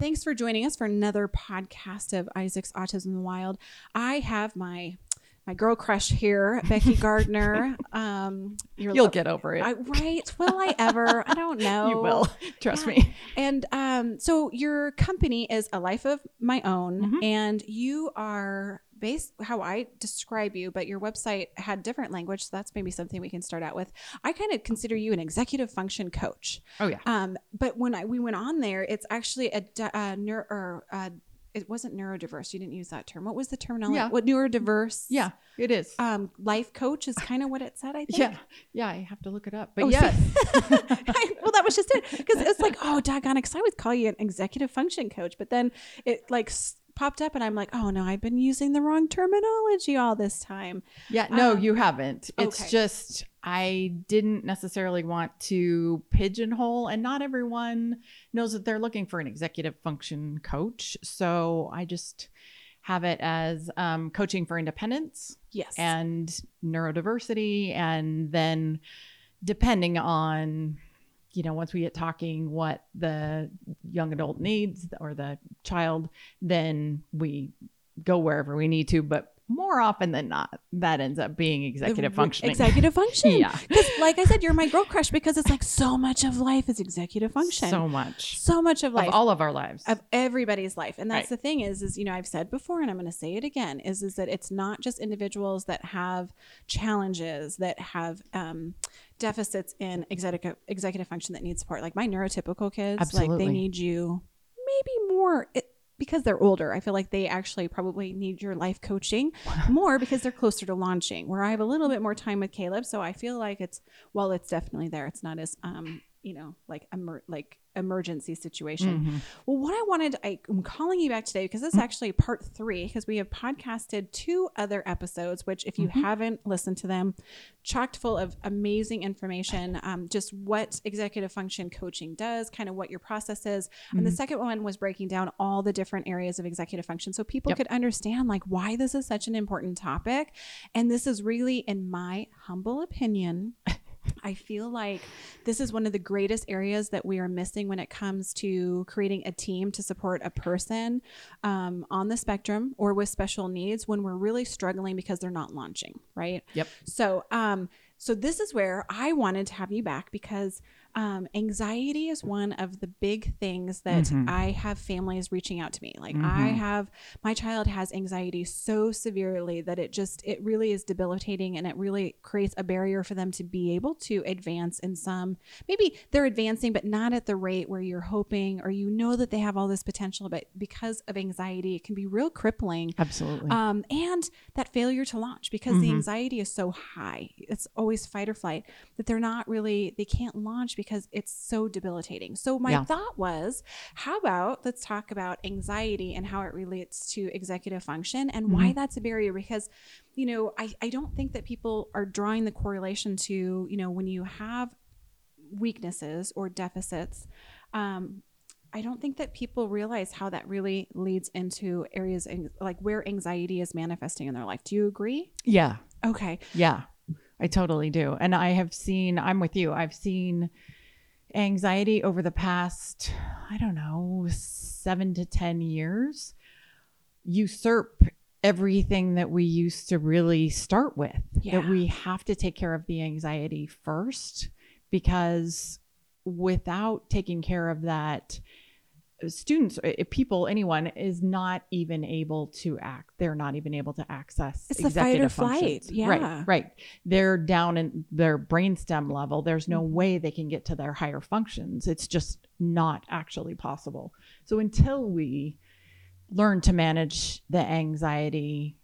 Thanks for joining us for another podcast of Isaac's Autism in the Wild. I have my my girl crush here, Becky Gardner. Um, You'll lo- get over it. I, right? Will I ever? I don't know. You will. Trust yeah. me. And um, so your company is a life of my own, mm-hmm. and you are based how I describe you, but your website had different language. So that's maybe something we can start out with. I kind of consider you an executive function coach. Oh yeah. Um, but when I we went on there, it's actually a, a neuro or a, it wasn't neurodiverse. You didn't use that term. What was the terminology? Yeah. What neurodiverse? Yeah, it is. Um, life coach is kind of what it said. I think. Yeah, yeah. I have to look it up, but oh, yes. well, that was just it because it's like, oh, doggone, because I would call you an executive function coach, but then it like popped up and I'm like, oh no, I've been using the wrong terminology all this time. Yeah, no, um, you haven't. It's okay. just I didn't necessarily want to pigeonhole, and not everyone knows that they're looking for an executive function coach. So I just have it as um, coaching for independence. Yes. And neurodiversity. And then depending on you know, once we get talking what the young adult needs or the child, then we go wherever we need to. But more often than not, that ends up being executive functioning. Executive function. yeah. Because, like I said, you're my girl crush because it's like so much of life is executive function. So much. So much of life. Of all of our lives. Of everybody's life. And that's right. the thing is, is, you know, I've said before and I'm going to say it again is, is that it's not just individuals that have challenges, that have, um, deficits in executive executive function that need support. Like my neurotypical kids, Absolutely. like they need you maybe more. It, because they're older, I feel like they actually probably need your life coaching more because they're closer to launching. Where I have a little bit more time with Caleb, so I feel like it's well, it's definitely there. It's not as um, you know, like emer- like emergency situation. Mm-hmm. Well, what I wanted, I, am calling you back today because this is mm-hmm. actually part three because we have podcasted two other episodes, which if you mm-hmm. haven't listened to them, chocked full of amazing information, um, just what executive function coaching does, kind of what your process is. And the mm-hmm. second one was breaking down all the different areas of executive function so people yep. could understand like why this is such an important topic. And this is really, in my humble opinion, I feel like this is one of the greatest areas that we are missing when it comes to creating a team to support a person um, on the spectrum or with special needs when we're really struggling because they're not launching, right? Yep. So, um, so this is where I wanted to have you back because um, anxiety is one of the big things that mm-hmm. I have families reaching out to me. Like mm-hmm. I have my child has anxiety so severely that it just it really is debilitating and it really creates a barrier for them to be able to advance in some maybe they're advancing but not at the rate where you're hoping or you know that they have all this potential but because of anxiety it can be real crippling. Absolutely. Um, and that failure to launch because mm-hmm. the anxiety is so high. It's always fight or flight that they're not really they can't launch because it's so debilitating. So my yeah. thought was, how about let's talk about anxiety and how it relates to executive function and mm-hmm. why that's a barrier because you know, I, I don't think that people are drawing the correlation to, you know, when you have weaknesses or deficits, um, I don't think that people realize how that really leads into areas like where anxiety is manifesting in their life. Do you agree? Yeah. Okay. Yeah, I totally do. And I have seen, I'm with you, I've seen anxiety over the past, I don't know, seven to 10 years usurp everything that we used to really start with. Yeah. That we have to take care of the anxiety first because without taking care of that, students, uh, people, anyone is not even able to act. They're not even able to access it's the fight or flight. Yeah. Right. Right. They're down in their brainstem level. There's no way they can get to their higher functions. It's just not actually possible. So until we learn to manage the anxiety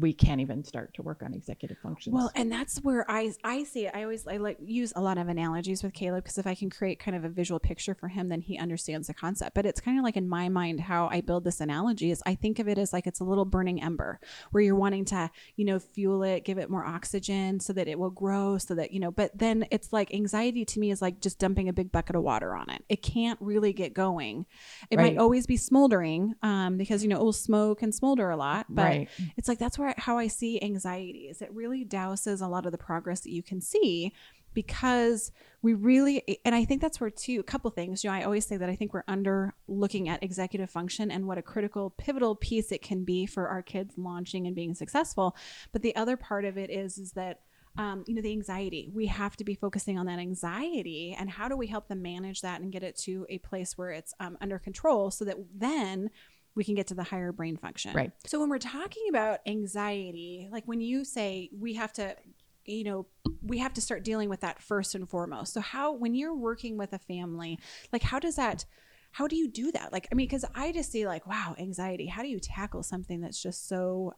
we can't even start to work on executive functions. Well, and that's where I I see it. I always I like use a lot of analogies with Caleb because if I can create kind of a visual picture for him, then he understands the concept. But it's kind of like in my mind how I build this analogy is I think of it as like it's a little burning ember where you're wanting to you know fuel it, give it more oxygen so that it will grow, so that you know. But then it's like anxiety to me is like just dumping a big bucket of water on it. It can't really get going. It right. might always be smoldering um, because you know it will smoke and smolder a lot, but right. it's like that's where how I see anxiety is it really douses a lot of the progress that you can see because we really and I think that's where too a couple things you know I always say that I think we're under looking at executive function and what a critical pivotal piece it can be for our kids launching and being successful. But the other part of it is is that um, you know the anxiety we have to be focusing on that anxiety and how do we help them manage that and get it to a place where it's um, under control so that then we can get to the higher brain function. Right. So when we're talking about anxiety, like when you say we have to you know we have to start dealing with that first and foremost. So how when you're working with a family like how does that how do you do that? Like i mean because i just see like wow anxiety. How do you tackle something that's just so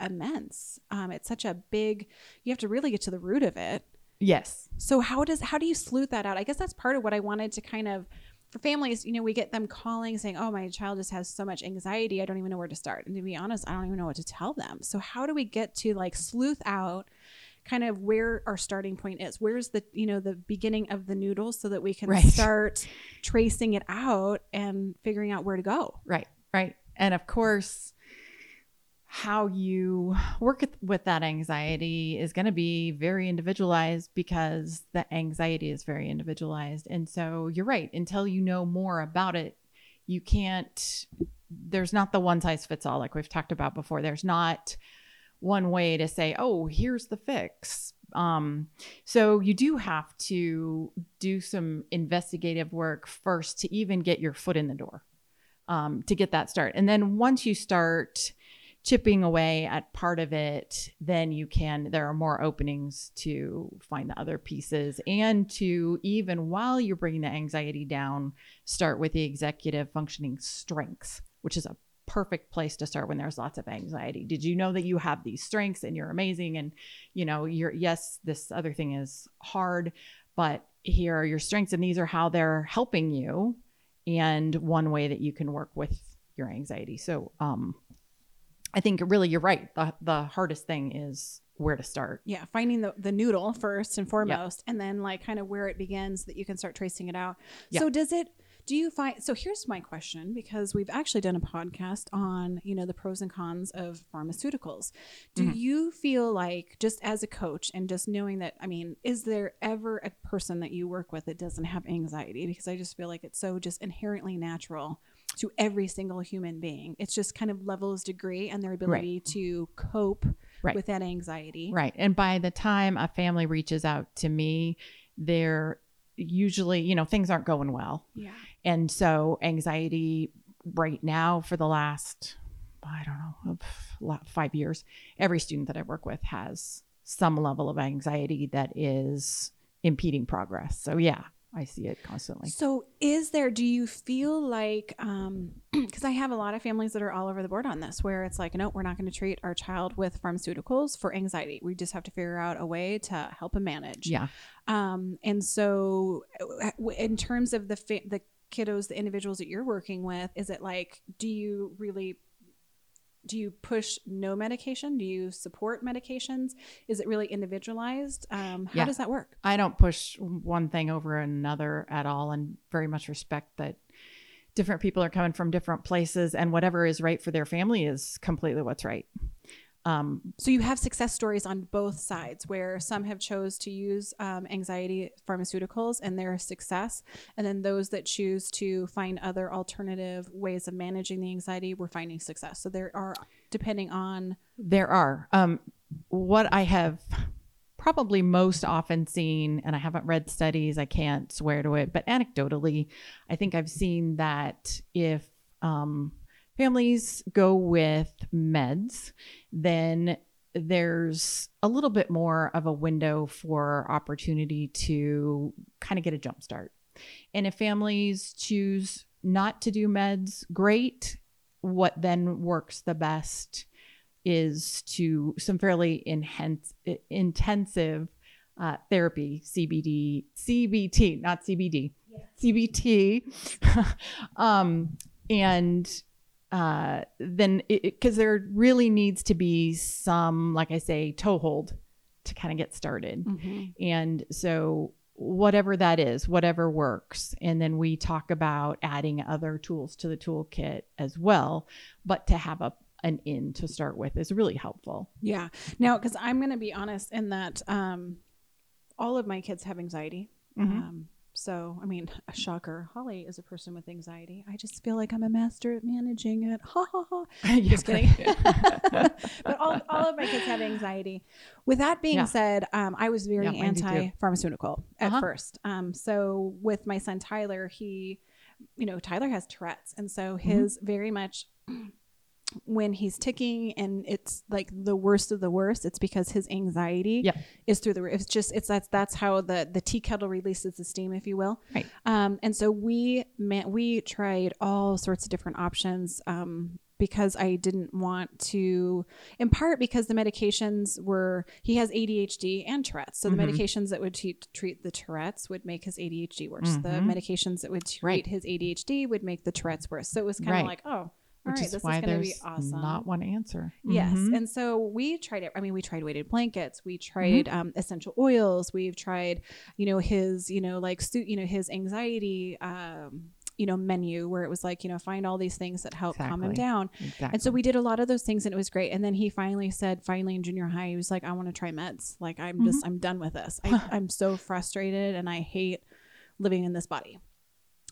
immense? Um, it's such a big you have to really get to the root of it. Yes. So how does how do you sleuth that out? I guess that's part of what i wanted to kind of for families, you know, we get them calling saying, "Oh, my child just has so much anxiety. I don't even know where to start." And to be honest, I don't even know what to tell them. So how do we get to like sleuth out kind of where our starting point is? Where's the, you know, the beginning of the noodles so that we can right. start tracing it out and figuring out where to go. Right. Right. And of course, how you work with that anxiety is going to be very individualized because the anxiety is very individualized. And so you're right. Until you know more about it, you can't, there's not the one size fits all, like we've talked about before. There's not one way to say, oh, here's the fix. Um, so you do have to do some investigative work first to even get your foot in the door um, to get that start. And then once you start, chipping away at part of it, then you can, there are more openings to find the other pieces and to even while you're bringing the anxiety down, start with the executive functioning strengths, which is a perfect place to start when there's lots of anxiety. Did you know that you have these strengths and you're amazing? And, you know, you're, yes, this other thing is hard, but here are your strengths and these are how they're helping you. And one way that you can work with your anxiety. So, um, I think really you're right. The the hardest thing is where to start. Yeah, finding the, the noodle first and foremost, and then like kind of where it begins that you can start tracing it out. So does it do you find so here's my question because we've actually done a podcast on, you know, the pros and cons of pharmaceuticals. Do mm-hmm. you feel like just as a coach and just knowing that I mean, is there ever a person that you work with that doesn't have anxiety because I just feel like it's so just inherently natural to every single human being. It's just kind of levels degree and their ability right. to cope right. with that anxiety. Right. And by the time a family reaches out to me, they're usually, you know, things aren't going well. Yeah. And so anxiety right now for the last I don't know, five years, every student that I work with has some level of anxiety that is impeding progress. So yeah, I see it constantly. So, is there, do you feel like, um, because I have a lot of families that are all over the board on this, where it's like, no, we're not going to treat our child with pharmaceuticals for anxiety. We just have to figure out a way to help him manage. Yeah. Um, and so, in terms of the, fa- the, kiddos the individuals that you're working with is it like do you really do you push no medication? Do you support medications? Is it really individualized? Um, how yeah. does that work? I don't push one thing over another at all, and very much respect that different people are coming from different places, and whatever is right for their family is completely what's right. Um, so you have success stories on both sides where some have chose to use um, anxiety pharmaceuticals and their success, and then those that choose to find other alternative ways of managing the anxiety, we're finding success. So there are, depending on there are um, what I have probably most often seen, and I haven't read studies, I can't swear to it, but anecdotally, I think I've seen that if um, families go with meds, then there's a little bit more of a window for opportunity to kind of get a jump start. And if families choose not to do meds, great. What then works the best is to some fairly enhance, intensive uh, therapy, CBD, CBT, not CBD, CBT. um, and uh, then because there really needs to be some, like I say, toehold to kind of get started. Mm-hmm. And so whatever that is, whatever works. And then we talk about adding other tools to the toolkit as well. But to have a an in to start with is really helpful. Yeah. Now, because I'm going to be honest in that um, all of my kids have anxiety. Mm-hmm. Um, so, I mean, a shocker. Holly is a person with anxiety. I just feel like I'm a master at managing it. Ha ha ha. just kidding. but all, all of my kids have anxiety. With that being yeah. said, um, I was very yeah, anti pharmaceutical at uh-huh. first. Um, so, with my son Tyler, he, you know, Tyler has Tourette's. And so mm-hmm. his mm-hmm. very much when he's ticking and it's like the worst of the worst it's because his anxiety is through the roof it's just it's that's that's how the the tea kettle releases the steam if you will right um and so we man we tried all sorts of different options um because I didn't want to, in part because the medications were, he has ADHD and Tourette's. So mm-hmm. the medications that would t- treat the Tourette's would make his ADHD worse. Mm-hmm. The medications that would treat right. his ADHD would make the Tourette's worse. So it was kind of right. like, oh, which right, is why is there's awesome. not one answer. Yes, mm-hmm. and so we tried it. I mean, we tried weighted blankets. We tried mm-hmm. um, essential oils. We've tried, you know, his, you know, like suit, you know, his anxiety. Um, you know menu where it was like you know find all these things that help exactly. calm him down exactly. and so we did a lot of those things and it was great and then he finally said finally in junior high he was like i want to try meds like i'm mm-hmm. just i'm done with this I, i'm so frustrated and i hate living in this body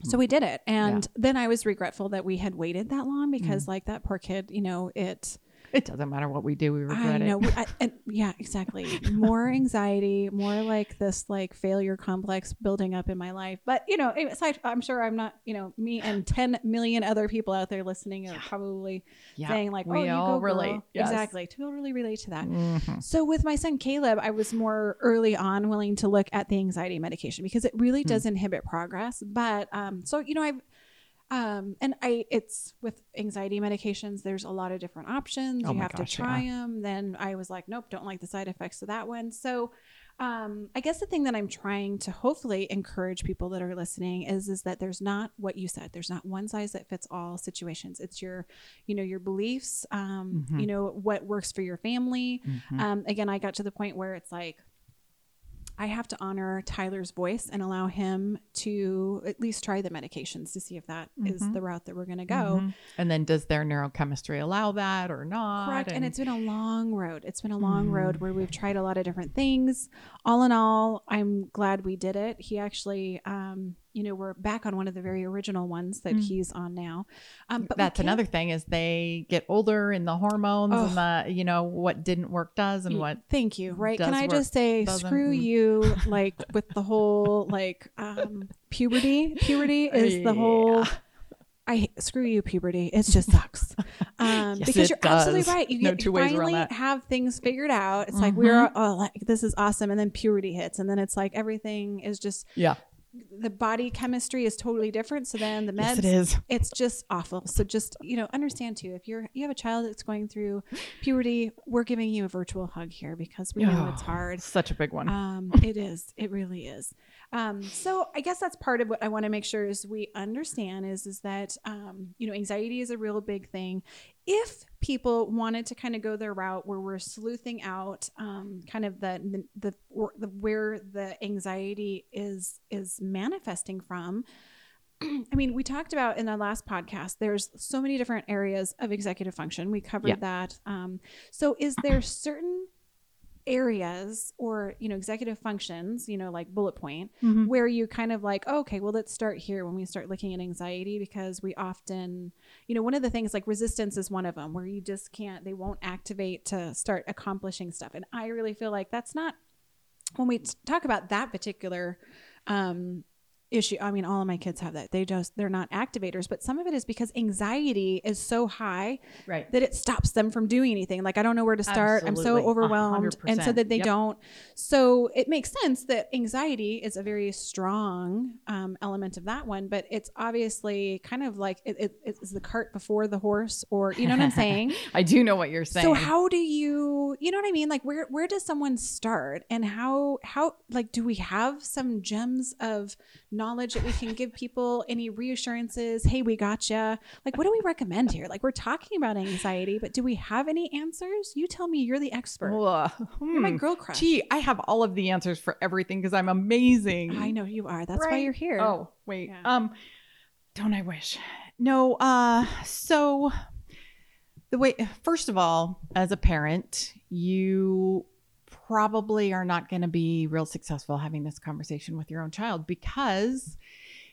so we did it and yeah. then i was regretful that we had waited that long because mm. like that poor kid you know it it doesn't matter what we do, we regret I know. it. I, and, yeah, exactly. More anxiety, more like this like failure complex building up in my life. But you know, aside, I'm sure I'm not. You know, me and 10 million other people out there listening are yeah. probably yeah. saying like, "Oh, we you all go, relate." Yes. Exactly, totally relate to that. Mm-hmm. So with my son Caleb, I was more early on willing to look at the anxiety medication because it really does mm. inhibit progress. But um, so you know, I've um, and I, it's with anxiety medications, there's a lot of different options. Oh you have gosh, to try yeah. them. Then I was like, nope, don't like the side effects of that one. So, um, I guess the thing that I'm trying to hopefully encourage people that are listening is, is that there's not what you said. There's not one size that fits all situations. It's your, you know, your beliefs, um, mm-hmm. you know, what works for your family. Mm-hmm. Um, again, I got to the point where it's like, I have to honor Tyler's voice and allow him to at least try the medications to see if that mm-hmm. is the route that we're going to go. Mm-hmm. And then does their neurochemistry allow that or not? Correct. And, and it's been a long road. It's been a long mm-hmm. road where we've tried a lot of different things. All in all, I'm glad we did it. He actually, um, you know, we're back on one of the very original ones that mm. he's on now. Um, but that's another thing is they get older and the hormones oh. and the, you know, what didn't work does and what. Thank you. Right. Can I just say, screw mm. you, like with the whole like um, puberty. Puberty is yeah. the whole. I screw you, puberty. It just sucks. Um, yes, because you're does. absolutely right. You no get, finally have things figured out. It's mm-hmm. like we're oh, like this is awesome, and then puberty hits, and then it's like everything is just yeah the body chemistry is totally different. So then the meds, yes, it is. It's just awful. So just you know, understand too. If you're you have a child that's going through puberty, we're giving you a virtual hug here because we know oh, it's hard. Such a big one. Um, it is. It really is. Um, so I guess that's part of what I want to make sure is we understand is is that um, you know anxiety is a real big thing. If people wanted to kind of go their route where we're sleuthing out um, kind of the the, the where the anxiety is is manifesting from. I mean, we talked about in the last podcast, there's so many different areas of executive function. We covered yeah. that. Um, so, is there certain areas or you know executive functions you know like bullet point mm-hmm. where you kind of like oh, okay well let's start here when we start looking at anxiety because we often you know one of the things like resistance is one of them where you just can't they won't activate to start accomplishing stuff and i really feel like that's not when we talk about that particular um issue i mean all of my kids have that they just they're not activators but some of it is because anxiety is so high Right. that it stops them from doing anything like i don't know where to start i'm so Absolutely. Overwhelmed and so that they Yep. don't so it makes sense that anxiety is a very strong um, element of that one but it's obviously kind of like it, it, it's the cart before the horse or you know what i'm saying I do know what you're saying. so how do you, you know what I mean? Like where where does someone start and how how like do we have some gems of knowledge that we can give people any reassurances? Hey, we gotcha. Like what do we recommend here? Like we're talking about anxiety, but do we have any answers? You tell me you're the expert. Ugh. you're my Hmm. girl crush. Gee, I have all of the answers for everything because I'm amazing. I know you are. That's why you're here. Oh, wait. Yeah. Um, don't I wish? No. Uh, so the way, first of all, as a parent, you probably are not going to be real successful having this conversation with your own child because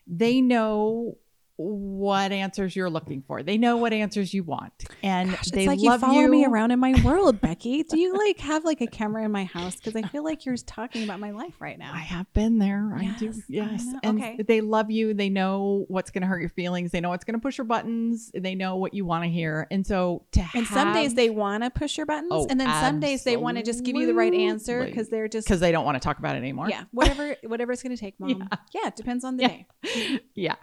they know what answers you're looking for. They know what answers you want, and Gosh, it's they like you love follow me around in my world, Becky. Do you like have like a camera in my house? Because I feel like you're talking about my life right now. I have been there. I do. Yes, I And Okay. they love you. They know what's going to hurt your feelings. They know what's going to push your buttons. They know what you want to hear. And so to And some days they want to push your buttons, Oh, and then some days they want to just give you the right answer because they're just because they don't want to talk about it anymore. yeah, whatever whatever it's going to take, mom. Yeah. Yeah. it depends on the Yeah. day. yeah.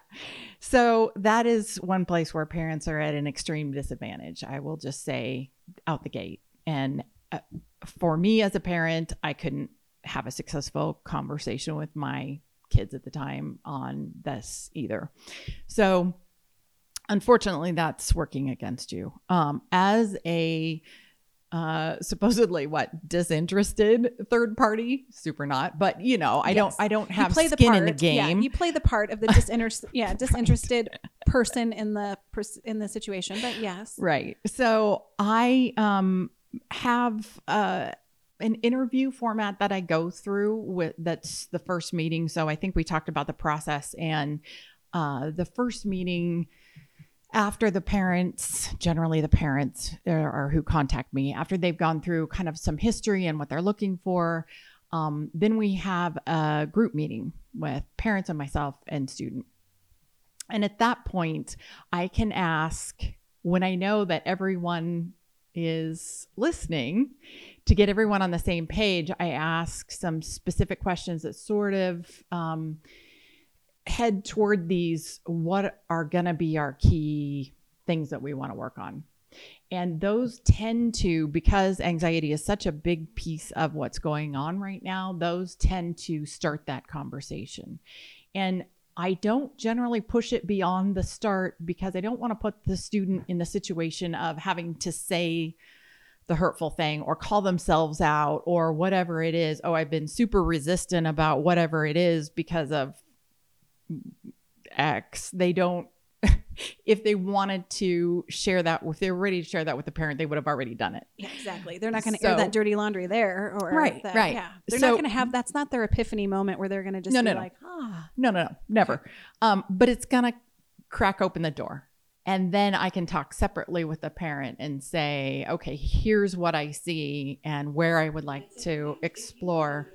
So that is one place where parents are at an extreme disadvantage. I will just say out the gate. And uh, for me as a parent, I couldn't have a successful conversation with my kids at the time on this either. So unfortunately, that's working against you. Um, as a uh supposedly what disinterested third party super not but you know i Yes. don't i don't have you play the skin part in the game Yeah, you play the part of the disinterested, yeah, disinterested person in the pers- in the situation. But yes, Right. So I um have uh an interview format that I go through with that's the first meeting. So I think we talked about the process and uh the first meeting after the parents, generally the parents are, are who contact me after they've gone through kind of some history and what they're looking for. Um, then we have a group meeting with parents and myself and student. And at that point, I can ask when I know that everyone is listening to get everyone on the same page. I ask some specific questions that sort of um, head toward these what are going to be our key things that we want to work on. And those tend to, because anxiety is such a big piece of what's going on right now, those tend to start that conversation. And I don't generally push it beyond the start because I don't want to put the student in the situation of having to say the hurtful thing or call themselves out or whatever it is. Oh, I've been super resistant about whatever it is because of X. They don't, if they wanted to share that, if they were ready to share that with the parent, they would have already done it. yeah, exactly. They're not going to air that dirty laundry there, or Right, that- right. Yeah, they're So- not going to have. That's not their epiphany moment where they're going to just No, be no, no. like, ah, No, no, no, never. Um, but it's gonna crack open the door. And then I can talk separately with the parent and say, okay, here's what I see and where I would like to explore.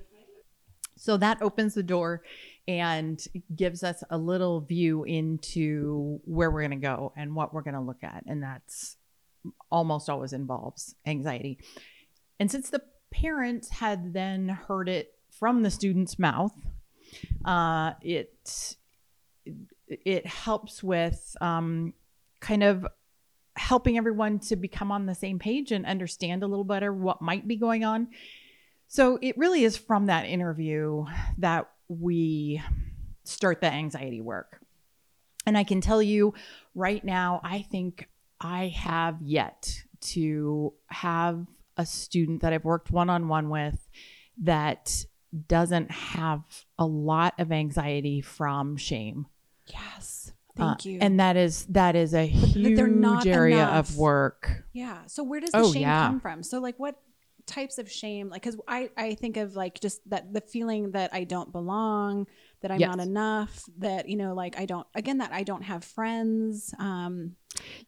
So that opens the door and gives us a little view into where we're going to go and what we're going to look at. And that's almost always involves anxiety. And since the parents had then heard it from the student's mouth, uh, it it helps with um, kind of helping everyone to become on the same page and understand a little better what might be going on. So it really is from that interview that we start the anxiety work. And I can tell you right now, I think I have yet to have a student that I've worked one on one with that doesn't have a lot of anxiety from shame. yes, Uh, thank you. And that is that is a huge area enough. of work. Yeah. So where does the Oh, shame yeah. come from? So like what types of shame like cuz I I think of like just that the feeling that I don't belong, that I'm Yes. not enough, that you know like I don't again that I don't have friends. Um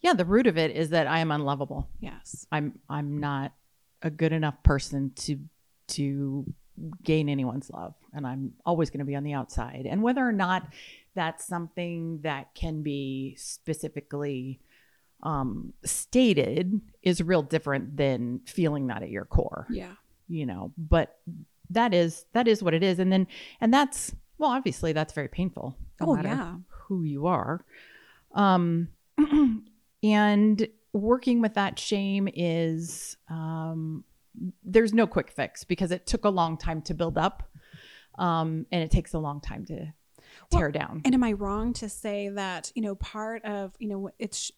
Yeah, the root of it is that I am unlovable. yes. I'm I'm not a good enough person to to gain anyone's love and I'm always going to be on the outside. And whether or not that's something that can be specifically um, stated is real different than feeling that at your core. Yeah. You know, but that is that is what it is. And then and that's well, obviously that's very painful. No oh matter yeah. who you are. Um and working with that shame is um there's no quick fix because it took a long time to build up. Um and it takes a long time to tear Well, down. And am I wrong to say that, you know, part of, you know, it's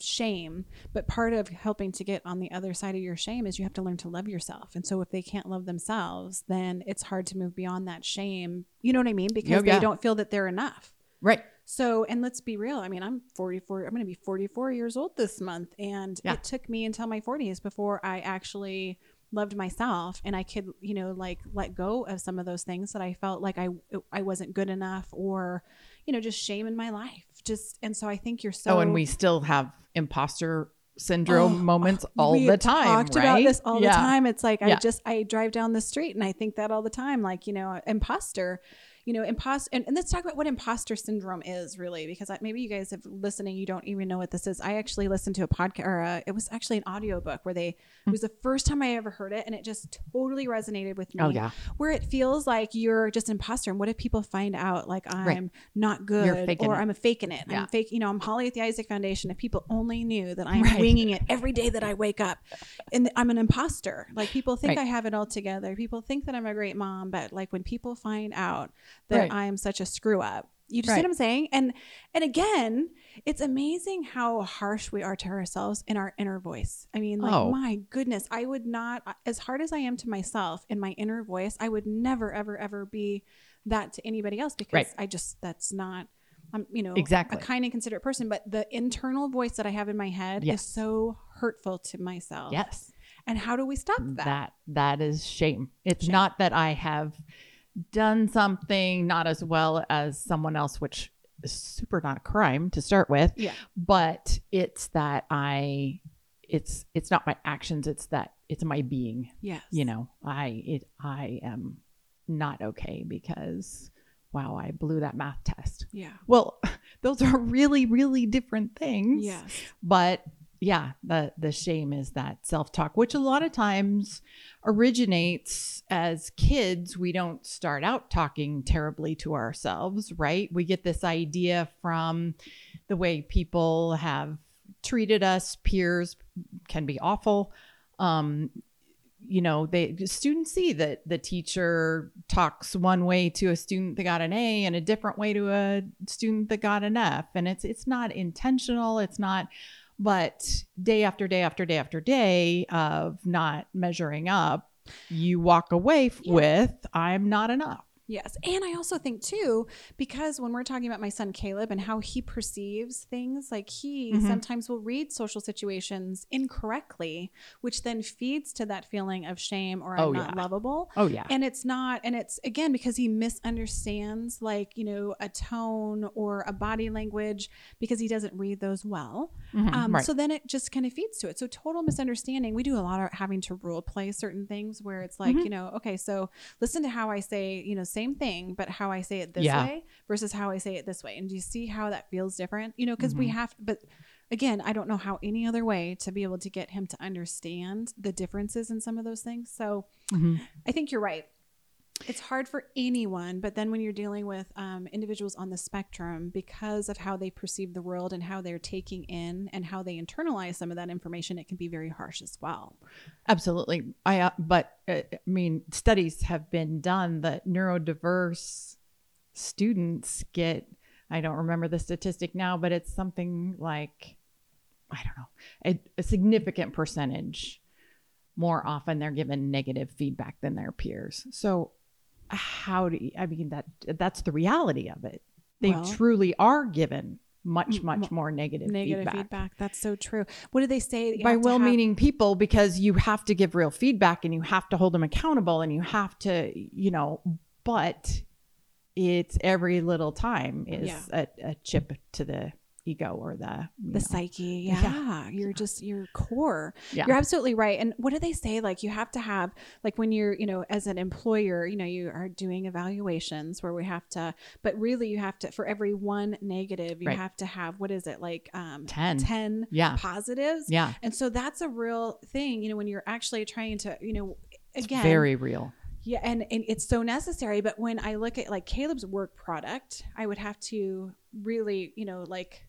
shame, but part of helping to get on the other side of your shame is you have to learn to love yourself. And so if they can't love themselves, then it's hard to move beyond that shame. You know what I mean? Because yeah. they don't feel that they're enough. right. So, and let's be real. I mean, I'm 44, I'm going to be 44 years old this month. And Yeah. it took me until my 40s before I actually loved myself and I could, you know, like let go of some of those things that I felt like I, I wasn't good enough or, you know, just shame in my life. Just, and so I think you're so. oh, and we still have imposter syndrome Oh, moments all the time. Talked right? about this all Yeah. the time. It's like I just I drive down the street and I think that all the time. Like you know, imposter. You know, imposter. And, and let's talk about what imposter syndrome is really, because I, maybe you guys have listening. You don't even know what this is. I actually listened to a podcast, or a, it was actually an audiobook where they. Hmm. It was the first time I ever heard it, and it just totally resonated with oh, me. Oh, yeah. Where it feels like you're just an imposter, and what if people find out like I'm not good or it. I'm a faking it? Yeah. I'm fake. You know, I'm Holly at the Isaac Foundation. If people only knew that I'm Right. winging it every day that I wake up, and I'm an imposter. Like people think Right. I have it all together. People think that I'm a great mom, but like when people find out that Right. I'm such a screw up, you just see what I'm saying? And and again, it's amazing how harsh we are to ourselves in our inner voice. I mean, like Oh. my goodness, I would not as hard as I am to myself in my inner voice, I would never ever ever be that to anybody else because Right. I just that's not I'm, you know, Exactly. a kind and considerate person, but the internal voice that I have in my head Yes. is so hurtful to myself. Yes. And how do we stop mm, that? that that is shame it's Shame. not that i have done something not as well as someone else which is super not a crime to start with Yeah. but it's that i it's it's not my actions it's that it's my being Yes. you know i it i am not okay because wow i blew that math test Yeah. well those are really really different things Yes. but yeah the the shame is that self-talk which a lot of times originates as kids we don't start out talking terribly to ourselves right? We get this idea from the way people have treated us peers can be awful. Um you know they students see that the teacher talks one way to a student that got an a and a different way to a student that got an f and it's it's not intentional it's not but day after day after day after day of not measuring up you walk away Yeah. with i'm not enough Yes. And I also think too, because when we're talking about my son Caleb and how he perceives things, like he Mhm. sometimes will read social situations incorrectly, which then feeds to that feeling of shame or I'm Oh, not yeah. lovable. oh yeah And it's not, and it's again because he misunderstands like, you know, a tone or a body language because he doesn't read those well. Mhm, Um, right. So then it just kind of feeds to it. So total misunderstanding. We do a lot of having to role play certain things where it's like, Mhm. you know, okay, so listen to how I say, you know, same thing, but how I say it this Yeah. way versus how I say it this way. And do you see how that feels different? You know, because we Mhm. have, but again, I don't know how any other way to be able to get him to understand the differences in some of those things. So Mhm. I think you're right. It's hard for anyone, but then when you're dealing with um, individuals on the spectrum, because of how they perceive the world and how they're taking in and how they internalize some of that information, it can be very harsh as well. Absolutely. I uh, but uh, I mean studies have been done that neurodiverse students get I don't remember the statistic now, but it's something like I don't know, a, a significant percentage more often they're given negative feedback than their peers. So how do you, I mean that that's the reality of it. They Well- truly are given much much more negative, Negative feedback feedback. That's so true. What do they say? by to have- well-meaning people because you have to give real feedback and you have to hold them accountable and you have to you know but it's every little time is a, a chip to the ego or the the know. psyche yeah. Yeah. you're just your core Yeah. you're absolutely right and what do they say like you have to have like when you're you know as an employer you know you are doing evaluations where we have to but really you have to for every one negative you Right. have to have what is it like um 10. 10 Yeah. positives Yeah. and so that's a real thing you know when you're actually trying to you know again Very real. yeah, and, and it's so necessary. But when I look at like Caleb's work product, I would have to really, you know, like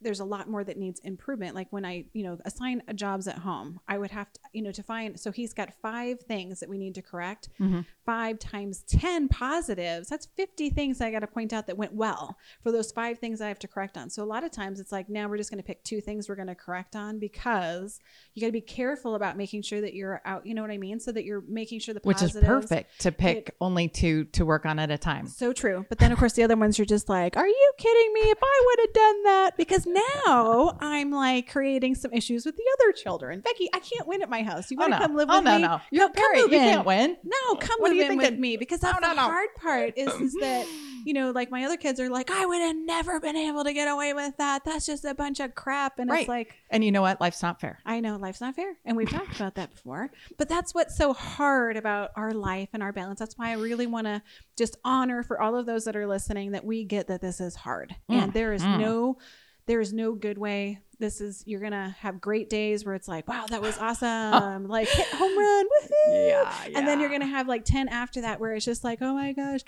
there's a lot more that needs improvement. Like when I, you know, assign jobs at home, I would have to, you know, to find. So he's got five things that we need to correct. Mhm. Five times ten positives. That's fifty things I got to point out that went well for those five things I have to correct on. So a lot of times it's like now we're just going to pick two things we're going to correct on because you got to be careful about making sure that you're out. You know what I mean? So that you're making sure the Which is perfect to pick only two to work on at a time. so true. But then, of course, the other ones you're just like, are you kidding me? If I would have done that, because now I'm like creating some issues with the other children. Becky, I can't win at my house. You Oh want to no. come live oh with no, me? no. You're come parent. You can't win. No, come What you in with thinking? me because that's No, no, the no. hard part is, is that, you know, like my other kids are like, I would have never been able to get away with that. That's just a bunch of crap. And Right. it's like, And you know what? Life's not fair. I know life's not fair. And we've talked about that before. But that's what's so hard about our life and our balance. That's why I really want to just honor for all of those that are listening that we get that this is hard. and there is mm. no there is no good way. This is you're gonna have great days where it's like, wow, that was awesome. like hit home run, woohoo. Yeah, And then you're gonna have like 10 after that where it's just like, oh my gosh,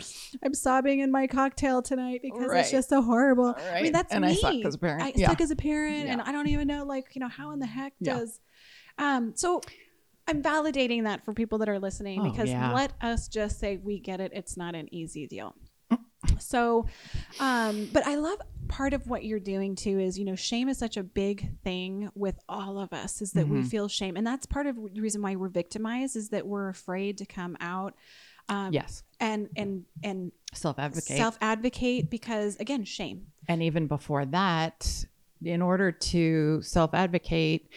I'm sobbing in my cocktail tonight because Right. it's just so horrible. Right. I mean, that's And me. I suck as a parent. I Yeah. suck as a parent, and I don't even know, like, you know, how in the heck Yeah. does. Um, so I'm validating that for people that are listening Oh, because yeah. let us just say we get it. It's not an easy deal. So, um, but I love part of what you're doing too is, you know, shame is such a big thing with all of us is that we Mm-hmm. feel shame. And that's part of the reason why we're victimized is that we're afraid to come out. Um, Yes. And, and, and Self advocate. self advocate because again, shame. and even before that, in order to self advocate,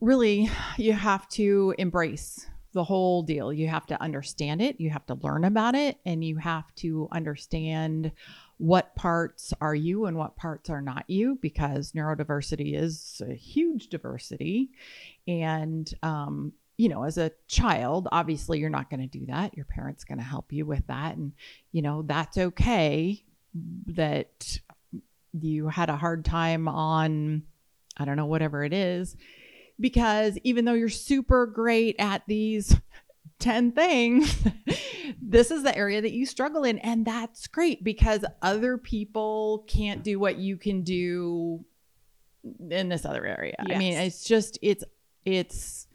really, you have to embrace the whole deal. You have to understand it, you have to learn about it, and you have to understand what parts are you and what parts are not you because neurodiversity is a huge diversity. And, um, you know, as a child, obviously you're not going to do that. Your parent's going to help you with that. And, you know, that's okay that you had a hard time on, I don't know, whatever it is, because even though you're super great at these 10 things, this is the area that you struggle in. And that's great because other people can't do what you can do in this other area. I mean, it's just, it's, it's,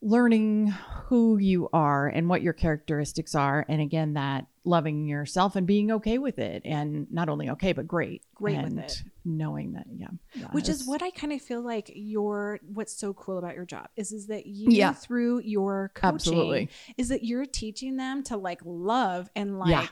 learning who you are and what your characteristics are and again that loving yourself and being okay with it and not only okay but great Great with and it. knowing that yeah which is that's- what I kind of feel like your what's so cool about your job is is that you Yeah. through your coaching Absolutely. is that you're teaching them to like love and like Yeah.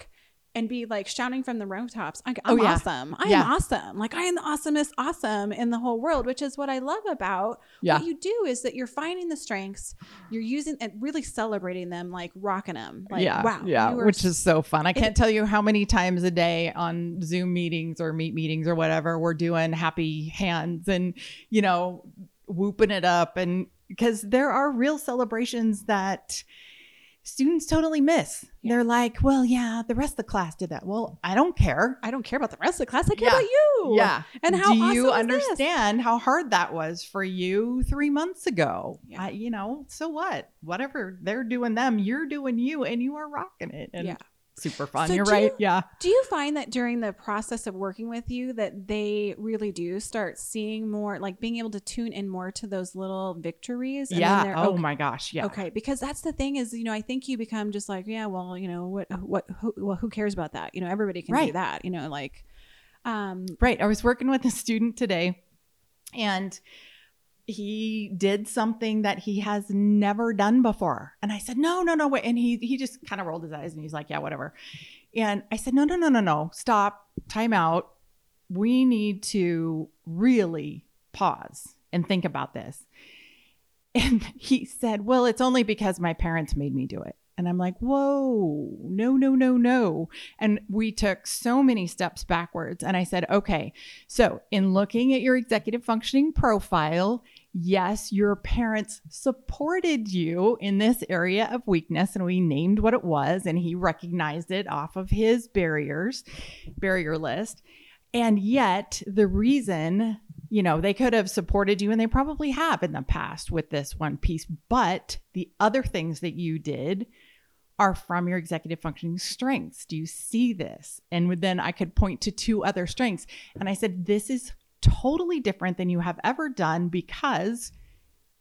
And be like shouting from the rooftops Oh, I'm yeah. awesome I Yeah. am awesome like I am the awesomest awesome in the whole world which is what I love about Yeah. what you do is that you're finding the strengths you're using and really celebrating them like rocking them like yeah wow yeah which is so fun i can't tell you how many times a day on zoom meetings or meet meetings or whatever we're doing happy hands and you know whooping it up and because there are real celebrations that students totally miss. They're like well yeah the rest of the class did that. Well i don't care. I don't care about the rest of the class. I care Yeah. about you. Yeah. And how do you awesome this? understand how hard that was for you three months ago? Yeah. I, you know so what? Whatever they're doing them you're doing you and you are rocking it. And Yeah. Super fun. So you're right. you- yeah. Do you find that during the process of working with you that they really do start seeing more, like being able to tune in more to those little victories? and yeah. oh okay- my gosh. Yeah. Okay, because that's the thing is, you know, I think you become just like, yeah, well, you know, what, what, who, well, who cares about that? You know, everybody can do that. You know, like, um, right. I was working with a student today and he did something that he has never done before. And i said no no no wait. And he he just kind of rolled his eyes and he's like yeah whatever. And i said no no no no no. Stop. Time out. We need to really pause and think about this. And he said well it's only because my parents made me do it. And I'm like, whoa, no, no, no, no. And we took so many steps backwards. And I said, okay, so in looking at your executive functioning profile, yes, your parents supported you in this area of weakness. And we named what it was, and he recognized it off of his barriers, barrier list. And yet, the reason you know, they could have supported you and they probably have in the past with this one piece. But the other things that you did are from your executive functioning strengths. Do you see this? And then I could point to two other strengths. And I said, this is totally different than you have ever done because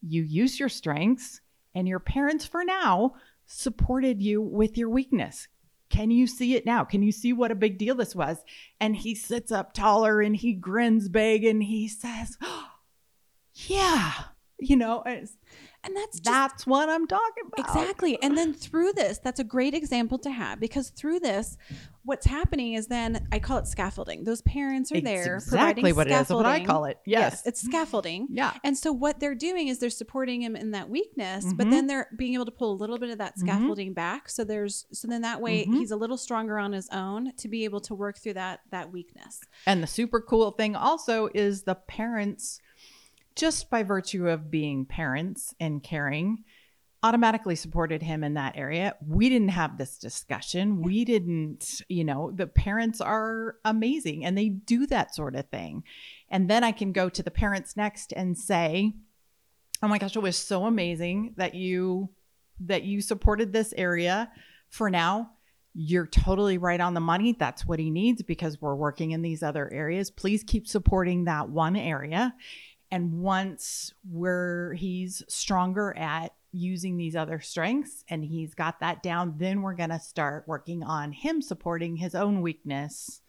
you use your strengths and your parents, for now, supported you with your weakness. Can you see it now? Can you see what a big deal this was? And he sits up taller and he grins big and he says, oh, Yeah, you know, and that's just, that's what I'm talking about. Exactly. And then through this, that's a great example to have because through this, what's happening is then I call it scaffolding. Those parents are It's there exactly what it is. What I call it. Yes. it's scaffolding. yeah. And so what they're doing is they're supporting him in that weakness, but Mhm. then they're being able to pull a little bit of that Mhm. scaffolding back. So there's so then that way Mhm. he's a little stronger on his own to be able to work through that that weakness. And the super cool thing also is the parents, just by virtue of being parents and caring, automatically supported him in that area. We didn't have this discussion. We didn't, you know, the parents are amazing and they do that sort of thing. And then I can go to the parents next and say, "Oh my gosh, it was so amazing that you that you supported this area for now you're totally right on the money. That's what he needs because we're working in these other areas. Please keep supporting that one area. And once we're he's stronger at using these other strengths and he's got that down, then we're going to start working on him supporting his own weakness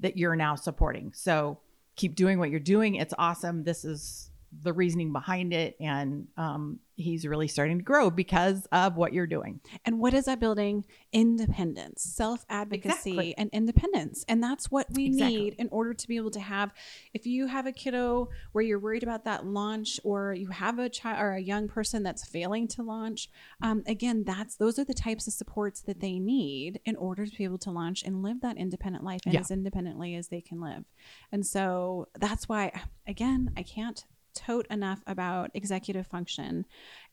that you're now supporting. So keep doing what you're doing. It's awesome. This is the reasoning behind it. And um, he's really starting to grow because of what you're doing. And what is that building? Independence, self advocacy, Exactly. and independence. And that's what we Exactly. need in order to be able to have. If you have a kiddo where you're worried about that launch, or you have a child or a young person that's failing to launch, um, again, that's those are the types of supports that they need in order to be able to launch and live that independent life and Yeah. as independently as they can live. And so that's why, again, I can't tote enough about executive function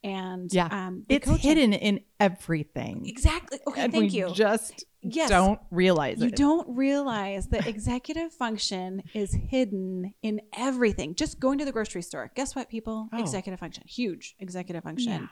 and Yeah. um, It's coaching. hidden in everything. Exactly. Okay, and thank you. just Yes. don't realize You it. don't realize that executive function is hidden in everything. Just going to the grocery store. Guess what, people? Oh. Executive function. Huge executive function.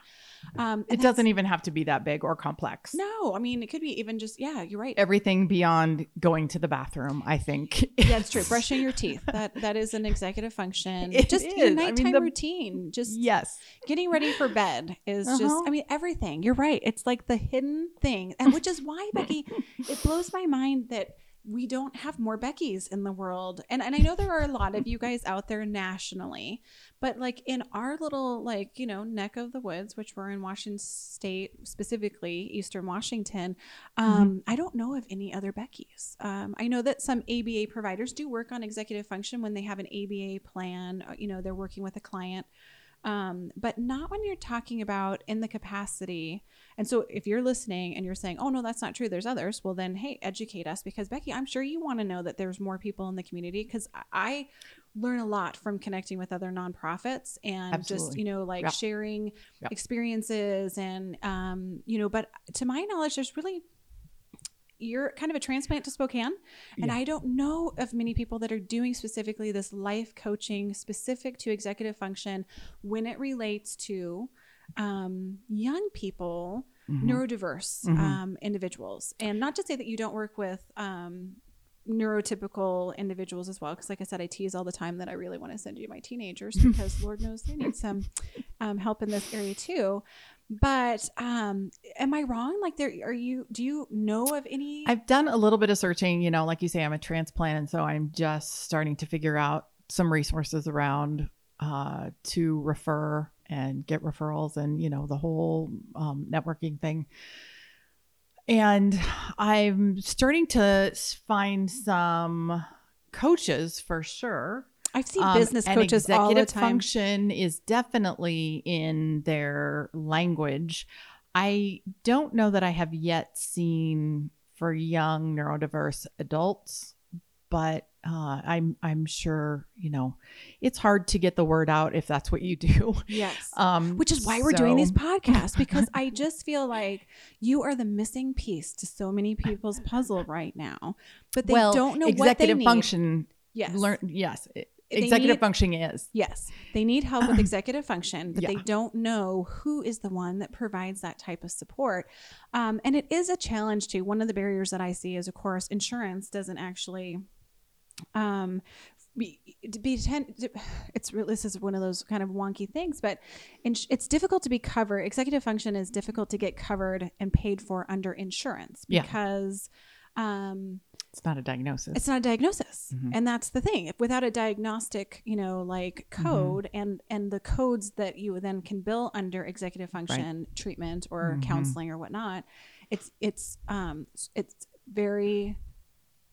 Um, It doesn't even have to be that big or complex. No, I mean, it could be even just, yeah, you're right. Everything beyond going to the bathroom, I think. Yeah, it's true. Brushing your teeth. That that is an executive function. It just is. your I mean, nighttime the- routine. Just yes. getting ready for bed is just Uh-huh. i mean everything you're right it's like the hidden thing and which is why becky it blows my mind that we don't have more beckys in the world. And, and i know there are a lot of you guys out there nationally but like in our little like you know neck of the woods which we're in washington state specifically eastern washington um, i don't know of any other beckys. Um, i know that some aba providers do work on executive function when they have an aba plan uh, you know they're working with a client um, but not when you're talking about in the capacity. And so, if you're listening and you're saying, "Oh no, that's not true," there's others. Well, then, hey, educate us because Becky, I'm sure you want to know that there's more people in the community because I learn a lot from connecting with other nonprofits and just you know like Yeah. sharing Yeah. experiences and um, you know. But to my knowledge, there's really you're kind of a transplant to Spokane. And Yeah. I don't know of many people that are doing specifically this life coaching specific to executive function when it relates to um, young people, Mhm. neurodiverse Mhm. um, individuals. And not to say that you don't work with um, neurotypical individuals as well, because like I said, I tease all the time that I really want to send you my teenagers because Lord knows they need some um, help in this area too. But um, am I wrong? Like, there are you? Do you know of any? I've done a little bit of searching. You know, like you say, I'm a transplant, and so I'm just starting to figure out some resources around uh, to refer and get referrals, and you know, the whole um, networking thing. And I'm starting to find some coaches for sure. I've seen Um, business coaches all the executive time. function is definitely in their language. I don't know that I have yet seen for young neurodiverse adults, but uh, I'm I'm sure you know it's hard to get the word out if that's what you do. Yes. Um, Which is why we're doing these podcasts because I just feel like you are the missing piece to so many people's puzzle right now, but they well, don't know what they executive need. function. Yes. Learn. Yes. it- executive need- functioning is. Yes, they need help with executive function, but they don't know who is the one that provides that type of support. Um, and it is a challenge too. One of the barriers that I see is, of course, insurance doesn't actually. Um, be, to be ten, it's this is one of those kind of wonky things, but ins- it's difficult to be covered. Executive function is difficult to get covered and paid for under insurance Yeah. because um, It's not a diagnosis. it's not a diagnosis Mhm. and that's the thing if without a diagnostic you know like Mm-hmm. code and and the codes that you then can bill under executive function treatment or Mhm. counseling or whatnot it's it's um it's very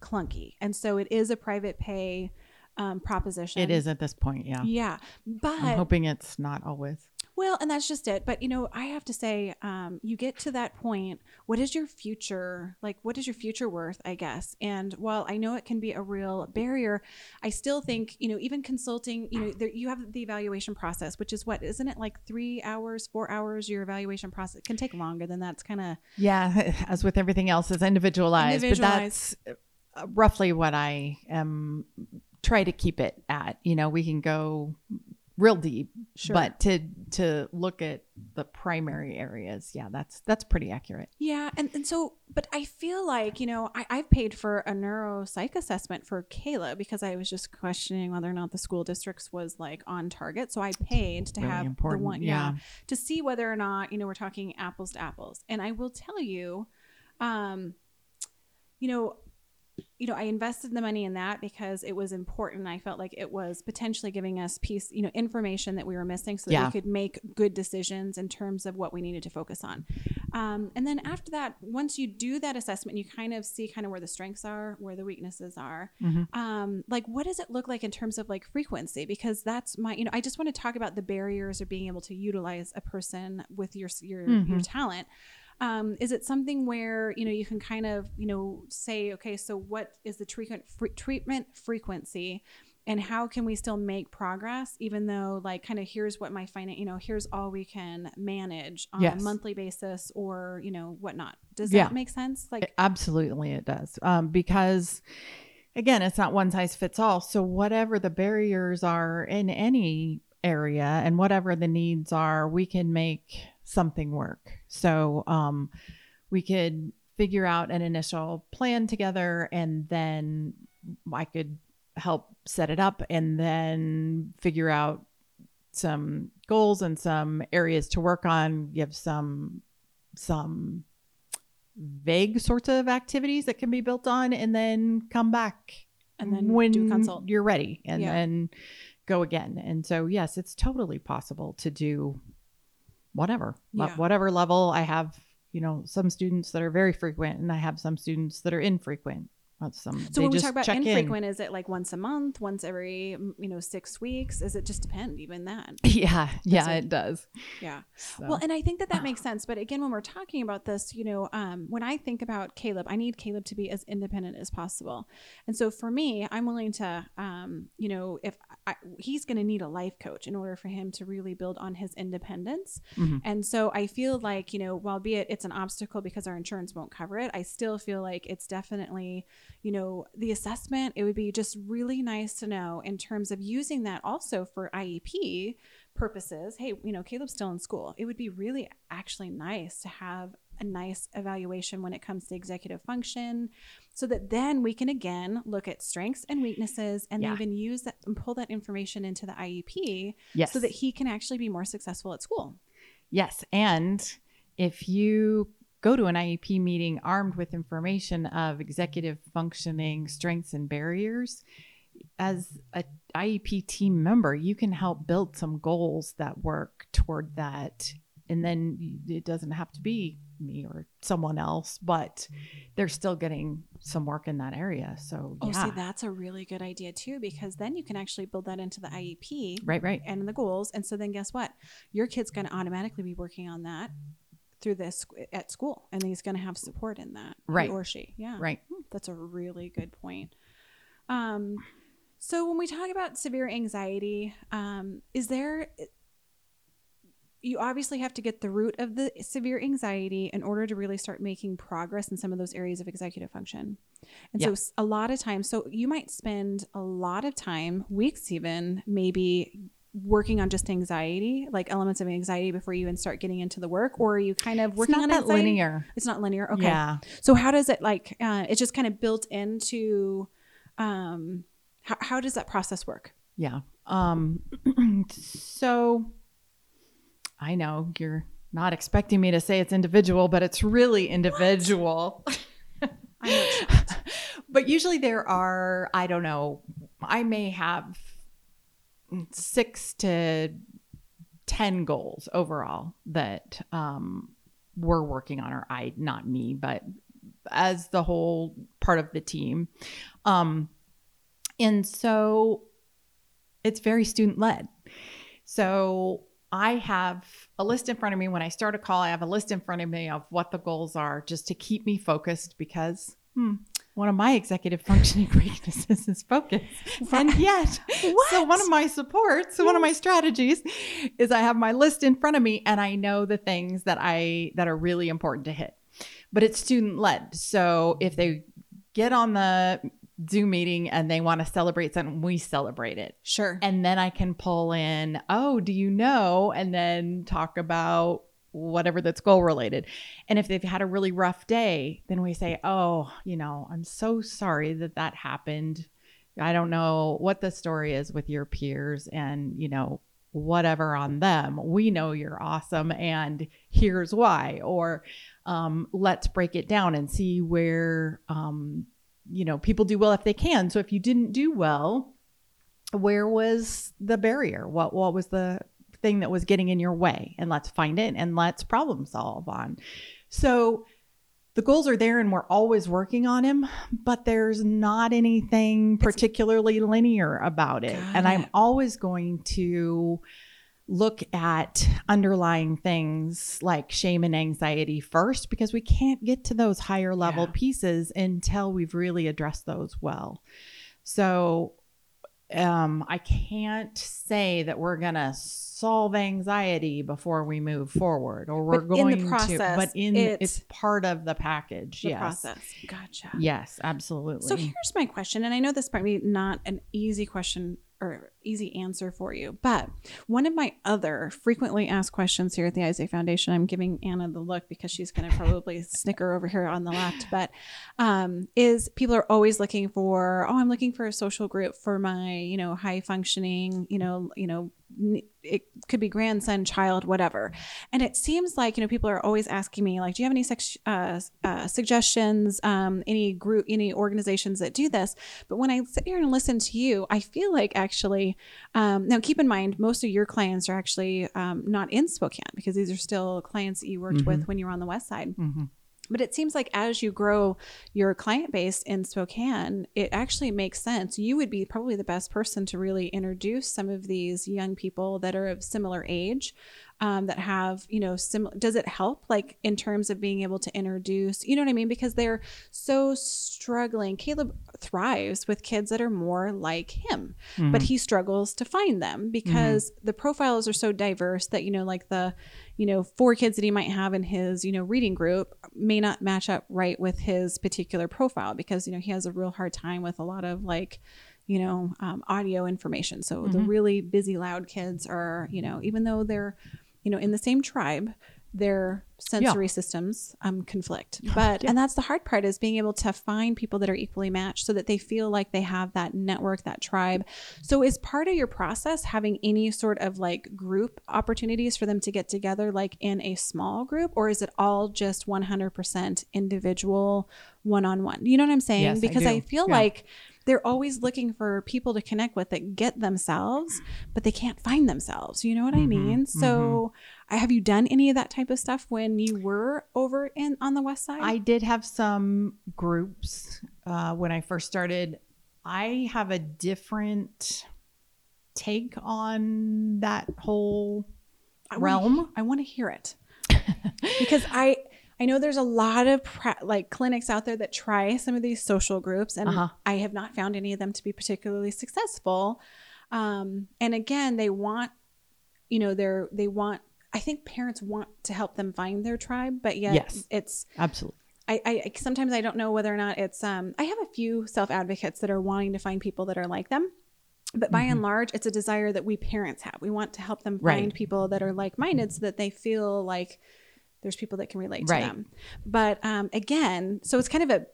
clunky and so it is a private pay um, proposition it is at this point. Yeah. yeah but I'm hoping it's not always. Well, and that's just it. But you know, I have to say, um, you get to that point. What is your future like? What is your future worth? I guess. And while I know it can be a real barrier, I still think you know, even consulting. You know, there, you have the evaluation process, which is what isn't it like three hours, four hours? Your evaluation process can take longer than that's kind of Yeah, as with everything else, is individualized, Individualized. but that's uh, roughly what I am try to keep it at. You know, we can go real deep, Sure. but to to look at the primary areas, yeah, that's that's pretty accurate. Yeah, and, and so, but I feel like, you know, I, I've paid for a neuropsych assessment for Kayla because I was just questioning whether or not the school districts was like on target. So I paid to Really have important, the one, yeah. yeah. to see whether or not, you know, we're talking apples to apples. And I will tell you, um, you know, you know, I invested the money in that because it was important. I felt like it was potentially giving us piece, you know, information that we were missing so that Yeah. we could make good decisions in terms of what we needed to focus on. Um, and then after that, once you do that assessment, you kind of see kind of where the strengths are, where the weaknesses are. Mhm. Um, like, what does it look like in terms of like frequency? Because that's my, you know, I just want to talk about the barriers of being able to utilize a person with your your your Mhm. talent. Um, is it something where you know you can kind of you know say, okay, so what is the treatment fre- treatment frequency? and how can we still make progress even though like kind of here's what my finance you know here's all we can manage on Yes. a monthly basis or you know whatnot does Yeah. that make sense like Absolutely, it does. Um, because again, it's not one size fits all. So whatever the barriers are in any area and whatever the needs are, we can make something work. So um, we could figure out an initial plan together, and then I could help set it up, and then figure out some goals and some areas to work on. Give some some vague sorts of activities that can be built on and then come back and then when do consult you're ready and Yeah. then go again and so yes it's totally possible to do whatever Yeah. whatever level i have you know some students that are very frequent and i have some students that are infrequent Uh, some so when we talk about check in. infrequent is it like once a month once every you know six weeks is it just depend even that yeah yeah it. it does yeah So, Well, and I think that that makes sense. But again, when we're talking about this, you know, um, when I think about Caleb, I need Caleb to be as independent as possible. And so for me, I'm willing to, um, you know, if I, he's going to need a life coach in order for him to really build on his independence. Mhm. And so I feel like, you know, while be it it's an obstacle because our insurance won't cover it, I still feel like it's definitely, you know, the assessment, it would be just really nice to know in terms of using that also for IEP purposes. Hey, you know, Caleb's still in school. It would be really actually nice to have a nice evaluation when it comes to executive function so that then we can again look at strengths and weaknesses and Yeah. even use that and pull that information into the IEP yes so that he can actually be more successful at school. Yes. And if you go to an IEP meeting armed with information of executive functioning strengths and barriers, as a IEP team member, you can help build some goals that work toward that. And then it doesn't have to be me or someone else, but they're still getting some work in that area. So, Oh, yeah. see, that's a really good idea too, because then you can actually build that into the IEP right, right. and the goals. And so then guess what? Your kid's going to automatically be working on that through this at school and he's going to have support in that Right. or she yeah Right. that's a really good point um so when we talk about severe anxiety um is there you obviously have to get the root of the severe anxiety in order to really start making progress in some of those areas of executive function. And so a lot of times, so you might spend a lot of time, weeks even, maybe working on just anxiety, like elements of anxiety before you even start getting into the work, or are you kind of working on that linear. It's not linear. Okay. Yeah. So how does it like? Uh, it's just kind of built into. Um, how, how does that process work? Yeah. Um so I know you're not expecting me to say it's individual, but it's really individual. I know it's not. but usually there are, I don't know, I may have 6 to 10 goals overall that um we're working on or I not me, but as the whole part of the team. Um and so it's very student led. So I have a list in front of me. When I start a call, I have a list in front of me of what the goals are just to keep me focused because hmm, one of my executive functioning weaknesses is focus. And yet, so one of my supports, so one of my strategies is I have my list in front of me and I know the things that I that are really important to hit. But it's student led. So if they get on the Zoom meeting and they want to celebrate something, we celebrate it. Sure. And then I can pull in, oh, do you know? And then talk about whatever that's goal related. And if they've had a really rough day, then we say, oh, you know, I'm so sorry that that happened. I don't know what the story is with your peers and, you know, whatever on them. We know you're awesome and here's why. Or um, let's break it down and see where, um, you know, people do well if they can. So if you didn't do well, where was the barrier? What what was the thing that was getting in your way? And let's find it and let's problem solve on. So the goals are there and we're always working on them, but there's not anything particularly linear about it. And I'm always going to look at underlying things like shame and anxiety first because we can't get to those higher level Yeah. pieces until we've really addressed those well. So um, I can't say that we're gonna solve anxiety before we move forward, or we're But in the going to. But in it's- it's part of the package. the yes. process. Gotcha. Yes, absolutely. So here's my question, and I know this might be not an easy question or easy answer for you, but one of my other frequently asked questions here at the Isaac Foundation, I'm giving Anna the look because she's going to probably snicker over here on the left, but um, is people are always looking for, oh, I'm looking for a social group for my, you know, high functioning, you know, you know, it could be grandson, child, whatever. And it seems like, you know, people are always asking me, like, do you have any sex, uh, uh, suggestions, um, any group, any organizations that do this? But when I sit here and listen to you, I feel like actually, um, now keep in mind, most of your clients are actually um, not in Spokane because these are still clients that you worked with when you were on the West Side. Mhm. But it seems like as you grow your client base in Spokane, it actually makes sense. You would be probably the best person to really introduce some of these young people that are of similar age, um, that have, you know, sim. Does it help, like in terms of being able to introduce, you know what I mean? Because they're so struggling. Caleb thrives with kids that are more like him, but he struggles to find them because the profiles are so diverse that you know, like the you know, four kids that he might have in his, you know, reading group may not match up right with his particular profile because, you know, he has a real hard time with a lot of like, you know, um, audio information. So the really busy, loud kids are, you know, even though they're, you know, in the same tribe, their sensory systems um, conflict. But, and that's the hard part is being able to find people that are equally matched so that they feel like they have that network, that tribe. So, is part of your process having any sort of like group opportunities for them to get together, like in a small group, or is it all just 100% individual, one on one? You know what I'm saying? Yes, I because I, do. feel Yeah. like they're always looking for people to connect with that get themselves, but they can't find themselves. You know what I Mm-hmm, mean? So, I have you done any of that type of stuff when you were over in on the west side? I did have some groups uh, when I first started. I have a different take on that whole realm. I want to hear it. because I I know there's a lot of pra- like clinics out there that try some of these social groups, and Uh-huh. I have not found any of them to be particularly successful. Um, and again, they want, you know, they're they want. I think parents want to help them find their tribe, but yet Yes. it's Absolutely. I, I sometimes I don't know whether or not it's um I have a few self advocates that are wanting to find people that are like them. But by and large, it's a desire that we parents have. We want to help them find Mm-hmm. Right. people that are like minded so that they feel like there's people that can relate to them. But um, again, so it's kind of a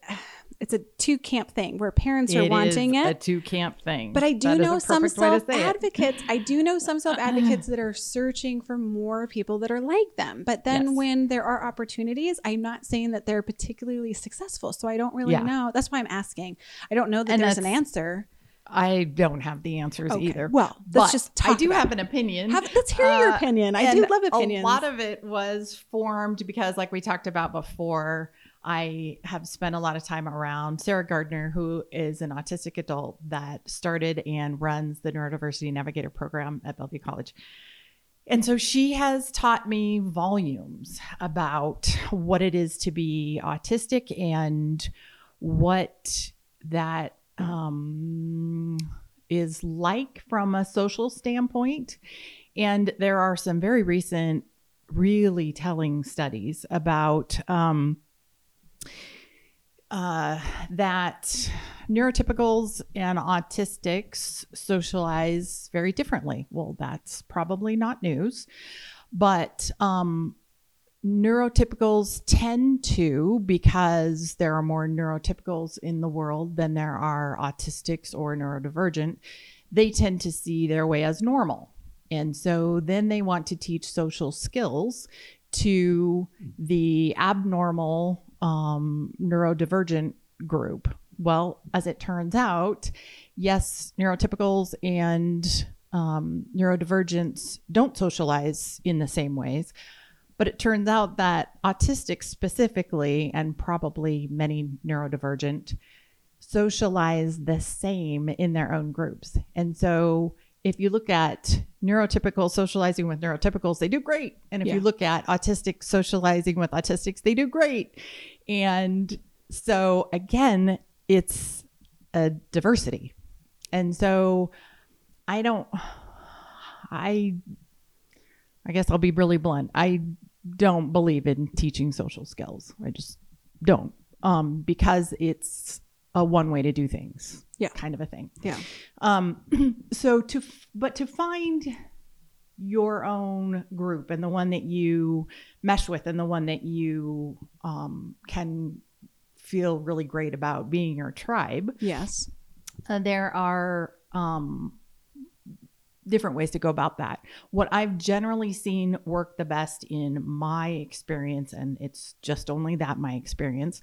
it's a two camp thing where parents are It wanting it. a two camp thing. But I do That know some perfect way to self advocates. I do know some self advocates that are searching for more people that are like them. But then Yes. when there are opportunities, I'm not saying that they're particularly successful. So I don't really Yeah. know. That's why I'm asking. I don't know that And there's an answer. I don't have the answers Okay. either. Well, let's just I do have it. an opinion. Have, let's hear your Uh, opinion. I do love opinions. A lot of it was formed because, like we talked about before, I have spent a lot of time around Sara Gardner, who is an autistic adult that started and runs the Neurodiversity Navigator program at Bellevue College. And so she has taught me volumes about what it is to be autistic and what that um, is like from a social standpoint. And there are some very recent, really telling studies about um, uh, that neurotypicals and autistics socialize very differently. Well, that's probably not news, but um, neurotypicals tend to, because there are more neurotypicals in the world than there are autistics or neurodivergent, they tend to see their way as normal. And so then they want to teach social skills to the abnormal um, neurodivergent group. Well, as it turns out, yes, neurotypicals and um, neurodivergents don't socialize in the same ways. But it turns out that autistics specifically, and probably many neurodivergent, socialize the same in their own groups. And so if you look at neurotypical socializing with neurotypicals, they do great. And if Yeah. you look at autistic socializing with autistics, they do great. And so again, it's a diversity. And so I don't I I guess I'll be really blunt. I don't believe in teaching social skills. I just don't. Um because it's a one way to do things. Yeah. Kind of a thing. yeah. Um, so to, f- but to find your own group and the one that you mesh with and the one that you um, can feel really great about being your tribe, Yes. uh, there are um, different ways to go about that. What I've generally seen work the best in my experience, and it's just only that my experience,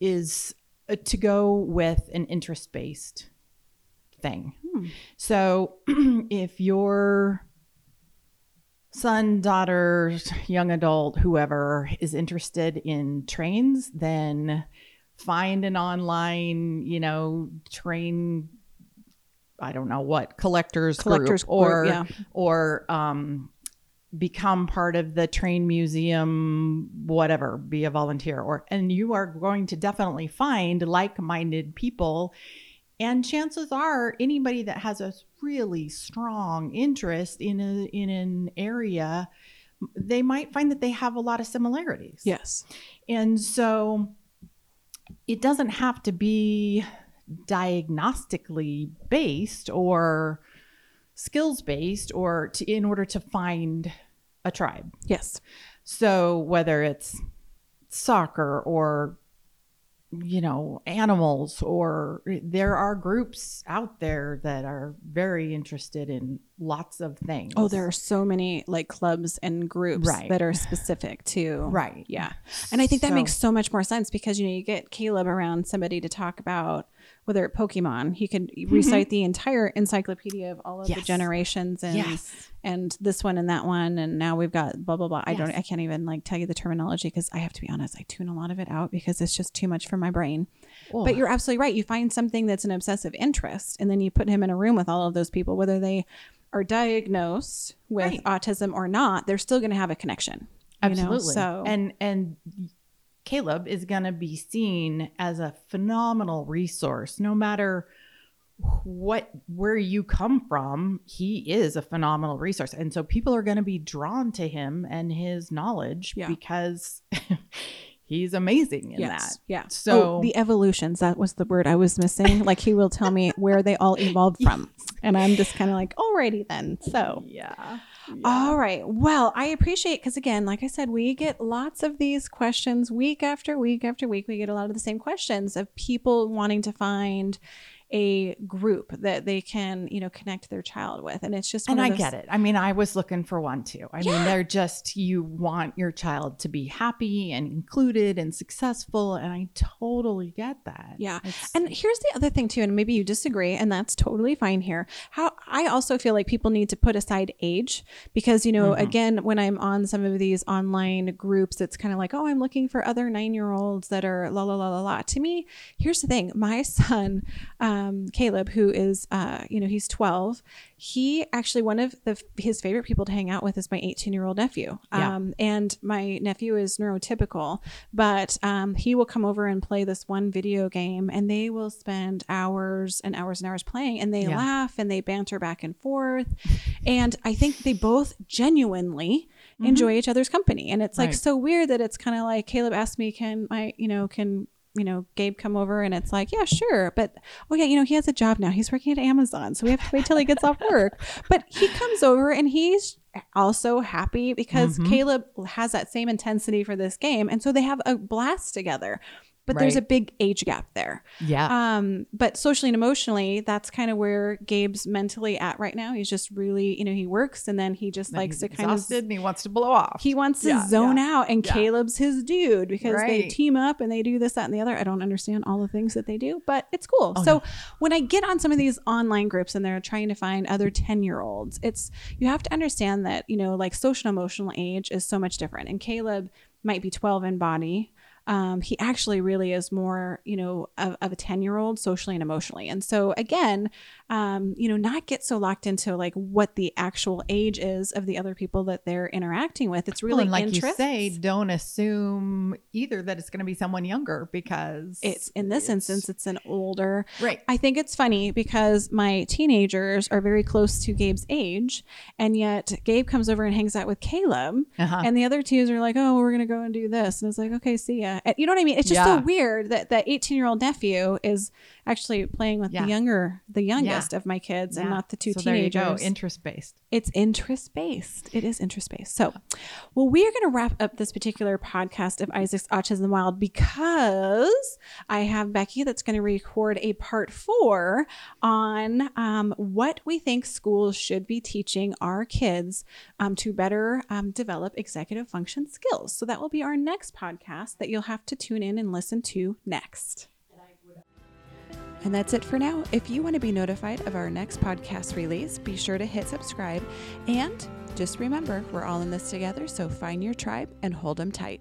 is uh, to go with an interest based thing. Hmm. So if your son, daughter, young adult, whoever is interested in trains, then find an online, you know, train I don't know what collectors, Collectors group or group, yeah. or um become part of the train museum whatever be a volunteer or and you are going to definitely find like-minded people and chances are anybody that has a really strong interest in a in an area they might find that they have a lot of similarities Yes. and so it doesn't have to be diagnostically based or skills based or to, in order to find a tribe. Yes. So whether it's soccer or you know animals or there are groups out there that are very interested in lots of things. Oh, there are so many like clubs and groups Right. that are specific to Right. Yeah. And I think that makes so much more sense because you know you get Caleb around somebody to talk about whether it Pokemon, he could recite the entire encyclopedia of all of the Mm-hmm. Generations and Yes. and this one and that one and now we've got blah blah blah. I don't I can't even like tell you the terminology because I have to be honest, I tune a lot of it out because it's just too much for my brain. Oh. But you're absolutely right. You find something that's an obsessive interest and then you put him in a room with all of those people whether they are diagnosed with Right. autism or not, they're still going to have a connection. Absolutely. You know? So and and Caleb is going to be seen as a phenomenal resource no matter what where you come from he is a phenomenal resource and so people are going to be drawn to him and his knowledge Yeah. because he's amazing in yes, that yeah. So- Oh, the evolutions that was the word I was missing. like he will tell me where they all evolved from, and I'm just kind of like, alrighty then. So yeah, All right. Well, I appreciate because again, like I said, we get lots of these questions week after week after week. We get a lot of the same questions of people wanting to find a group that they can, you know, connect their child with, and it's just and one I of those- get it. I mean, I was looking for one too. I mean, they're just you want your child to be happy and included and successful, and I totally get that. Yeah. It's- And here's the other thing too, and maybe you disagree, and that's totally fine here. How I also feel like people need to put aside age because you know, Mhm. again, when I'm on some of these online groups, it's kind of like, oh, I'm looking for other nine year olds that are la la la la la. To me, here's the thing: my son, um, Caleb, who is, uh, you know, he's 12. He actually one of the his favorite people to hang out with is my 18 year old nephew. Yeah. Um, and my nephew is neurotypical, but um, he will come over and play this one video game, and they will spend hours and hours and hours playing, and they Yeah. laugh and they banter back and forth, and I think they both genuinely Mhm. enjoy each other's company, and it's like Right. so weird that it's kind of like Caleb asked me, "Can my you know can." You know, Gabe come over and it's like, yeah, sure. But oh yeah, you know, he has a job now. He's working at Amazon. So we have to wait till he gets off work. But he comes over and he's also happy because Mhm. Caleb has that same intensity for this game. And so they have a blast together. But there's a big age gap there. yeah, Um, but socially and emotionally, that's kind of where Gabe's mentally at right now. He's just really, you know, he works and then he just likes to kind of exhausted and he wants to blow off. he wants to Yeah, zone yeah, out and yeah. Caleb's his dude because they team up and they do this, that, and the other. I don't understand all the things that they do, but it's cool. Oh, so no. when I get on some of these online groups and they're trying to find other 10 year olds, it's you have to understand that, you know, like social emotional age is so much different. And Caleb might be 12 in body. Um, he actually really is more, you know, of, of a 10 year old socially and emotionally. And so, again, um, you know, not get so locked into like what the actual age is of the other people that they're interacting with. It's really and like interests. you say, don't assume either that it's going to be someone younger because it's in this it's- instance, it's an older. right. I think it's funny because my teenagers are very close to Gabe's age, and yet Gabe comes over and hangs out with Caleb, Uh-huh. and the other twos are like, "Oh, we're gonna go and do this," and it's like, "Okay, see ya." And you know what I mean? It's just Yeah. so weird that that eighteen year old nephew is actually playing with Yeah. the younger, the youngest of my kids, and not the two so there you teenagers. go, interest based. It's interest based. It is interest based. So, well, we are going to wrap up this particular podcast of Isaac's Autism Wild because I have Becky that's going to record a part four on um, what we think schools should be teaching our kids um, to better um, develop executive function skills. So, that will be our next podcast that you'll have to tune in and listen to next. And that's it for now. If you want to be notified of our next podcast release, be sure to hit subscribe. And just remember, we're all in this together, so find your tribe and hold them tight.